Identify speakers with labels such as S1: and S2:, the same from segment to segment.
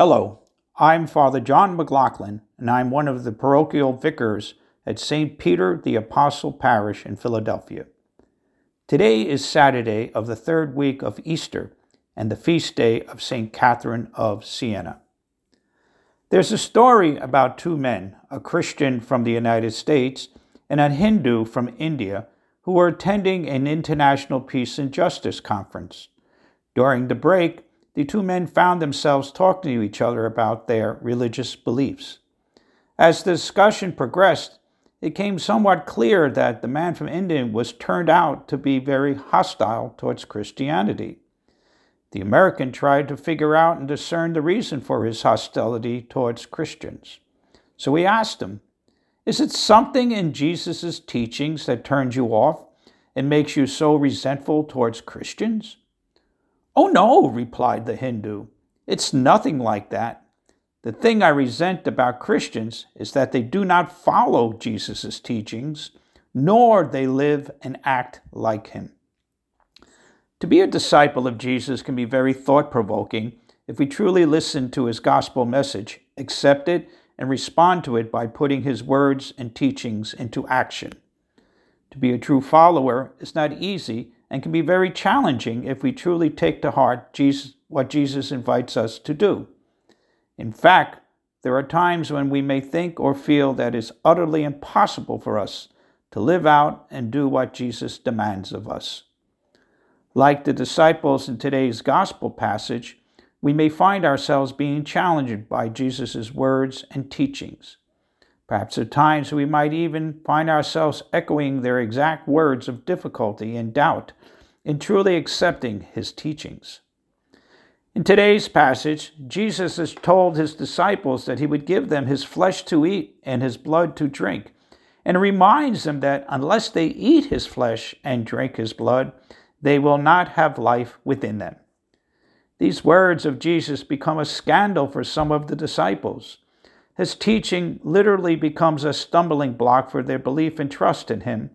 S1: Hello, I'm Father John McLoughlin, and I'm one of the parochial vicars at St. Peter the Apostle Parish in Philadelphia. Today is Saturday of the third week of Easter and the feast day of St. Catherine of Siena. There's a story about two men, a Christian from the United States and a Hindu from India, who were attending an international peace and justice conference. During the break, the two men found themselves talking to each other about their religious beliefs. As the discussion progressed, it came somewhat clear that the man from India was turned out to be very hostile towards Christianity. The American tried to figure out and discern the reason for his hostility towards Christians. So he asked him, Is it something in Jesus' teachings that turns you off and makes you so resentful towards Christians? Oh, no, replied the Hindu. It's nothing like that. The thing I resent about Christians is that they do not follow Jesus' teachings, nor they live and act like him. To be a disciple of Jesus can be very thought provoking if we truly listen to his gospel message, accept it, and respond to it by putting his words and teachings into action. To be a true follower is not easy and can be very challenging if we truly take to heart Jesus, what Jesus invites us to do. In fact, there are times when we may think or feel that it's utterly impossible for us to live out and do what Jesus demands of us. Like the disciples in today's gospel passage, we may find ourselves being challenged by Jesus' words and teachings. Perhaps at times we might even find ourselves echoing their exact words of difficulty and doubt in truly accepting his teachings. In today's passage, Jesus has told his disciples that he would give them his flesh to eat and his blood to drink, and reminds them that unless they eat his flesh and drink his blood, they will not have life within them. These words of Jesus become a scandal for some of the disciples. His teaching literally becomes a stumbling block for their belief and trust in him,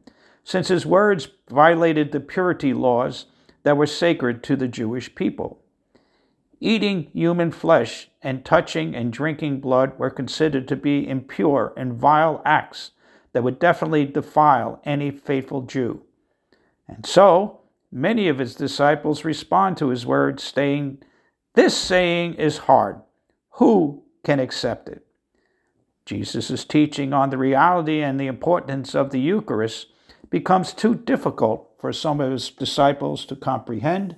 S1: since his words violated the purity laws that were sacred to the Jewish people. Eating human flesh and touching and drinking blood were considered to be impure and vile acts that would definitely defile any faithful Jew. And so, many of his disciples respond to his words, saying, This saying is hard. Who can accept it? Jesus' teaching on the reality and the importance of the Eucharist becomes too difficult for some of his disciples to comprehend,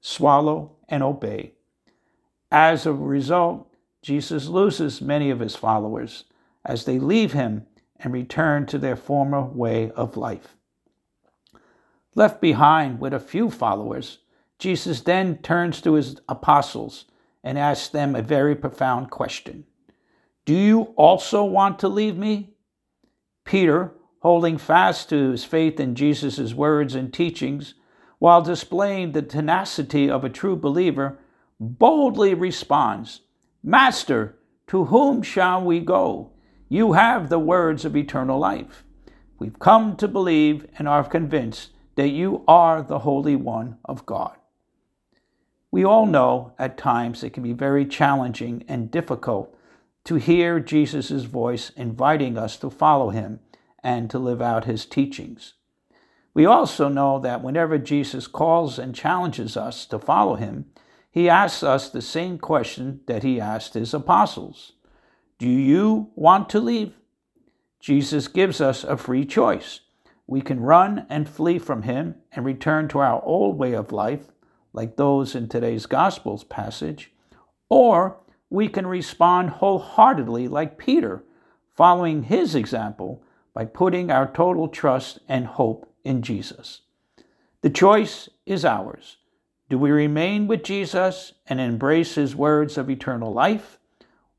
S1: swallow, and obey. As a result, Jesus loses many of his followers as they leave him and return to their former way of life. Left behind with a few followers, Jesus then turns to his apostles and asks them a very profound question Do you also want to leave me? Peter, holding fast to his faith in Jesus' words and teachings, while displaying the tenacity of a true believer, boldly responds, Master, to whom shall we go? You have the words of eternal life. We've come to believe and are convinced that you are the Holy One of God. We all know at times it can be very challenging and difficult to hear Jesus' voice inviting us to follow him and to live out his teachings. We also know that whenever Jesus calls and challenges us to follow him, he asks us the same question that he asked his apostles Do you want to leave? Jesus gives us a free choice. We can run and flee from him and return to our old way of life, like those in today's Gospels passage, or we can respond wholeheartedly, like Peter, following his example by putting our total trust and hope in Jesus. The choice is ours. Do we remain with Jesus and embrace his words of eternal life?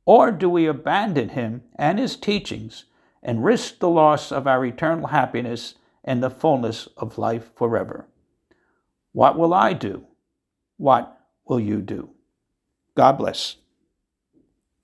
S1: Or do we abandon him and his teachings and risk the loss of our eternal happiness and the fullness of life forever? What will I do? What will you do? God bless.